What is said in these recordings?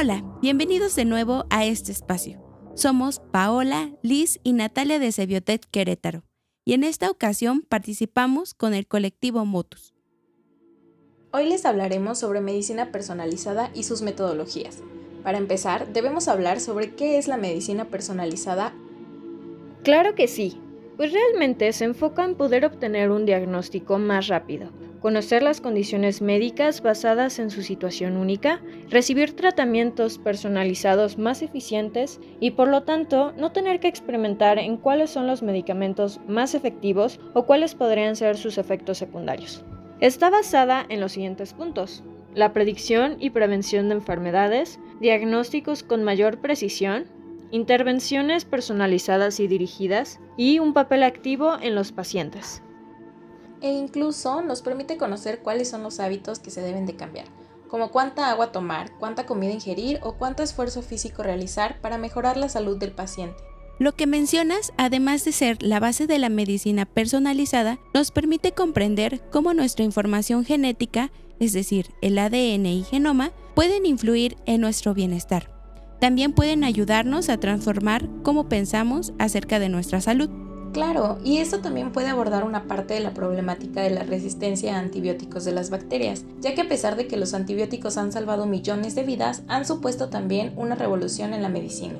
Hola, bienvenidos de nuevo a este espacio. Somos Paola, Liz y Natalia de Sebiotec Querétaro, y en esta ocasión participamos con el colectivo Motus. Hoy les hablaremos sobre medicina personalizada y sus metodologías. Para empezar, debemos hablar sobre qué es la medicina personalizada. Claro que sí, pues realmente se enfoca en poder obtener un diagnóstico más rápido, conocer las condiciones médicas basadas en su situación única, recibir tratamientos personalizados más eficientes y por lo tanto no tener que experimentar en cuáles son los medicamentos más efectivos o cuáles podrían ser sus efectos secundarios. Está basada en los siguientes puntos. La predicción y prevención de enfermedades, diagnósticos con mayor precisión, intervenciones personalizadas y dirigidas y un papel activo en los pacientes e incluso nos permite conocer cuáles son los hábitos que se deben de cambiar, como cuánta agua tomar, cuánta comida ingerir o cuánto esfuerzo físico realizar para mejorar la salud del paciente. Lo que mencionas, además de ser la base de la medicina personalizada, nos permite comprender cómo nuestra información genética, es decir, el ADN y genoma, pueden influir en nuestro bienestar. También pueden ayudarnos a transformar cómo pensamos acerca de nuestra salud. Claro, y esto también puede abordar una parte de la problemática de la resistencia a antibióticos de las bacterias, ya que a pesar de que los antibióticos han salvado millones de vidas, han supuesto también una revolución en la medicina.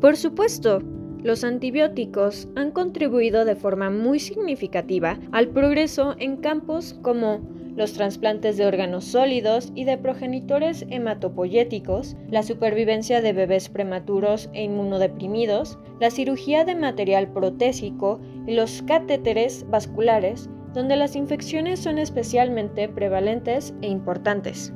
Por supuesto, los antibióticos han contribuido de forma muy significativa al progreso en campos como los trasplantes de órganos sólidos y de progenitores hematopoyéticos, la supervivencia de bebés prematuros e inmunodeprimidos, la cirugía de material protésico y los catéteres vasculares, donde las infecciones son especialmente prevalentes e importantes.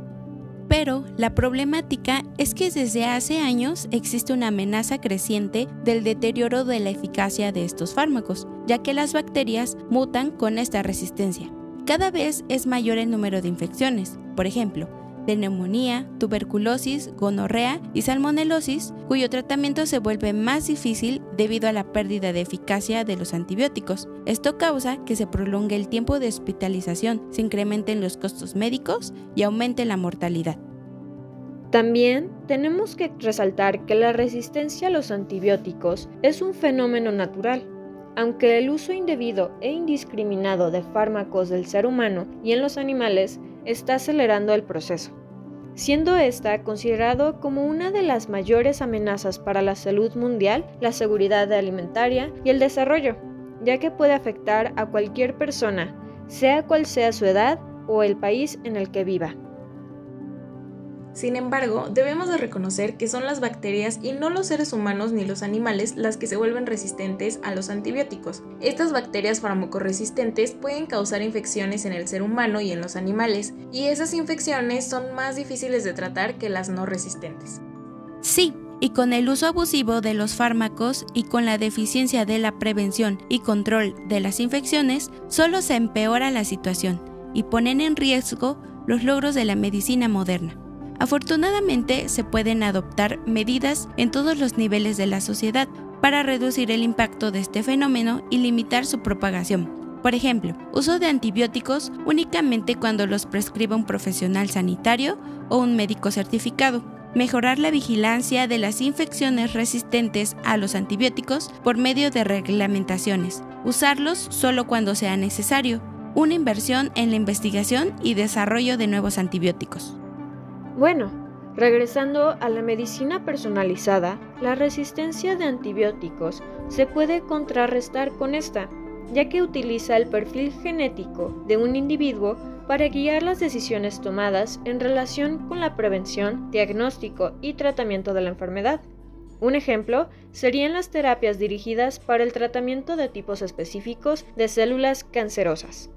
Pero la problemática es que desde hace años existe una amenaza creciente del deterioro de la eficacia de estos fármacos, ya que las bacterias mutan con esta resistencia. Cada vez es mayor el número de infecciones, por ejemplo, de neumonía, tuberculosis, gonorrea y salmonelosis, cuyo tratamiento se vuelve más difícil debido a la pérdida de eficacia de los antibióticos. Esto causa que se prolongue el tiempo de hospitalización, se incrementen los costos médicos y aumente la mortalidad. También tenemos que resaltar que la resistencia a los antibióticos es un fenómeno natural aunque el uso indebido e indiscriminado de fármacos del ser humano y en los animales está acelerando el proceso, siendo esta considerado como una de las mayores amenazas para la salud mundial, la seguridad alimentaria y el desarrollo, ya que puede afectar a cualquier persona, sea cual sea su edad o el país en el que viva. Sin embargo, debemos de reconocer que son las bacterias y no los seres humanos ni los animales las que se vuelven resistentes a los antibióticos. Estas bacterias farmacoresistentes pueden causar infecciones en el ser humano y en los animales, y esas infecciones son más difíciles de tratar que las no resistentes. Sí, y con el uso abusivo de los fármacos y con la deficiencia de la prevención y control de las infecciones, solo se empeora la situación y ponen en riesgo los logros de la medicina moderna. Afortunadamente se pueden adoptar medidas en todos los niveles de la sociedad para reducir el impacto de este fenómeno y limitar su propagación. Por ejemplo, uso de antibióticos únicamente cuando los prescribe un profesional sanitario o un médico certificado. Mejorar la vigilancia de las infecciones resistentes a los antibióticos por medio de reglamentaciones. Usarlos solo cuando sea necesario. Una inversión en la investigación y desarrollo de nuevos antibióticos. Bueno, regresando a la medicina personalizada, la resistencia de antibióticos se puede contrarrestar con esta, ya que utiliza el perfil genético de un individuo para guiar las decisiones tomadas en relación con la prevención, diagnóstico y tratamiento de la enfermedad. Un ejemplo serían las terapias dirigidas para el tratamiento de tipos específicos de células cancerosas.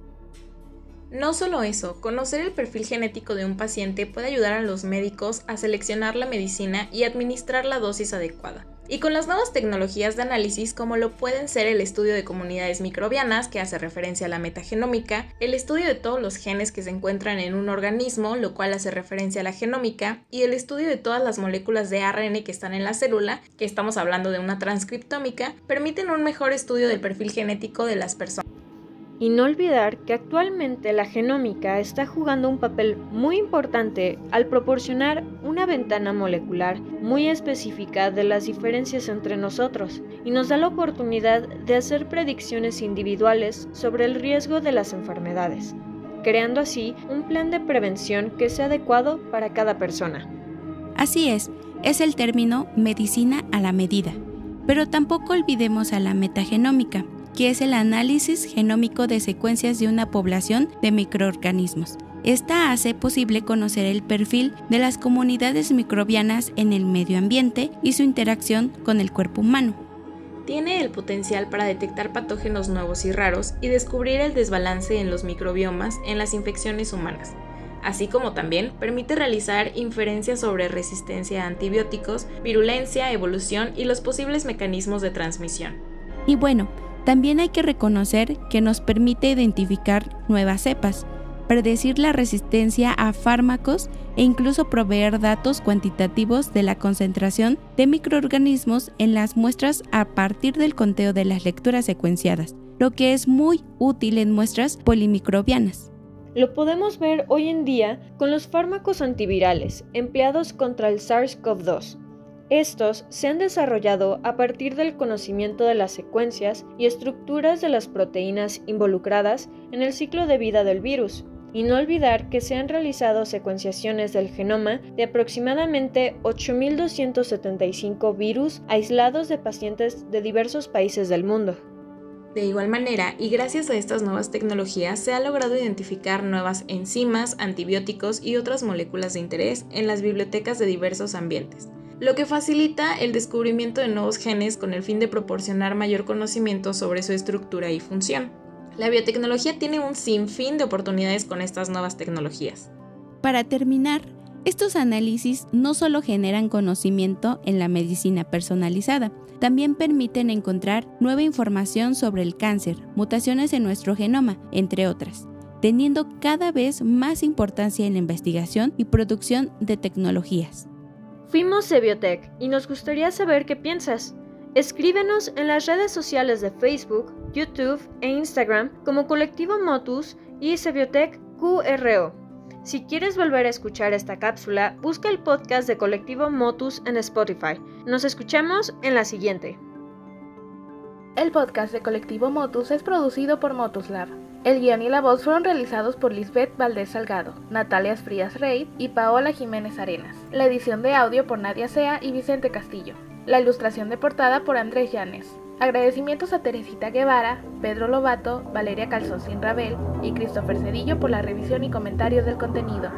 No solo eso, conocer el perfil genético de un paciente puede ayudar a los médicos a seleccionar la medicina y administrar la dosis adecuada. Y con las nuevas tecnologías de análisis como lo pueden ser el estudio de comunidades microbianas, que hace referencia a la metagenómica, el estudio de todos los genes que se encuentran en un organismo, lo cual hace referencia a la genómica, y el estudio de todas las moléculas de ARN que están en la célula, que estamos hablando de una transcriptómica, permiten un mejor estudio del perfil genético de las personas. Y no olvidar que actualmente la genómica está jugando un papel muy importante al proporcionar una ventana molecular muy específica de las diferencias entre nosotros y nos da la oportunidad de hacer predicciones individuales sobre el riesgo de las enfermedades, creando así un plan de prevención que sea adecuado para cada persona. Así es, es el término medicina a la medida. Pero tampoco olvidemos a la metagenómica, que es el análisis genómico de secuencias de una población de microorganismos. Esta hace posible conocer el perfil de las comunidades microbianas en el medio ambiente y su interacción con el cuerpo humano. Tiene el potencial para detectar patógenos nuevos y raros y descubrir el desbalance en los microbiomas en las infecciones humanas, así como también permite realizar inferencias sobre resistencia a antibióticos, virulencia, evolución y los posibles mecanismos de transmisión. Y bueno, también hay que reconocer que nos permite identificar nuevas cepas, predecir la resistencia a fármacos e incluso proveer datos cuantitativos de la concentración de microorganismos en las muestras a partir del conteo de las lecturas secuenciadas, lo que es muy útil en muestras polimicrobianas. Lo podemos ver hoy en día con los fármacos antivirales empleados contra el SARS-CoV-2 estos se han desarrollado a partir del conocimiento de las secuencias y estructuras de las proteínas involucradas en el ciclo de vida del virus, y no olvidar que se han realizado secuenciaciones del genoma de aproximadamente 8.275 virus aislados de pacientes de diversos países del mundo. De igual manera, y gracias a estas nuevas tecnologías, se ha logrado identificar nuevas enzimas, antibióticos y otras moléculas de interés en las bibliotecas de diversos ambientes lo que facilita el descubrimiento de nuevos genes con el fin de proporcionar mayor conocimiento sobre su estructura y función. La biotecnología tiene un sinfín de oportunidades con estas nuevas tecnologías. Para terminar, estos análisis no solo generan conocimiento en la medicina personalizada, también permiten encontrar nueva información sobre el cáncer, mutaciones en nuestro genoma, entre otras, teniendo cada vez más importancia en la investigación y producción de tecnologías. Fuimos Biotech y nos gustaría saber qué piensas. Escríbenos en las redes sociales de Facebook, YouTube e Instagram como Colectivo Motus y Sebiotech QRO. Si quieres volver a escuchar esta cápsula, busca el podcast de Colectivo Motus en Spotify. Nos escuchamos en la siguiente. El podcast de Colectivo Motus es producido por Motus Lab. El guion y la voz fueron realizados por Lisbeth Valdés Salgado, Natalia Frías Rey y Paola Jiménez Arenas. La edición de audio por Nadia Sea y Vicente Castillo. La ilustración de portada por Andrés Llanes. Agradecimientos a Teresita Guevara, Pedro Lobato, Valeria Calzón Sin Rabel y Christopher Cedillo por la revisión y comentarios del contenido.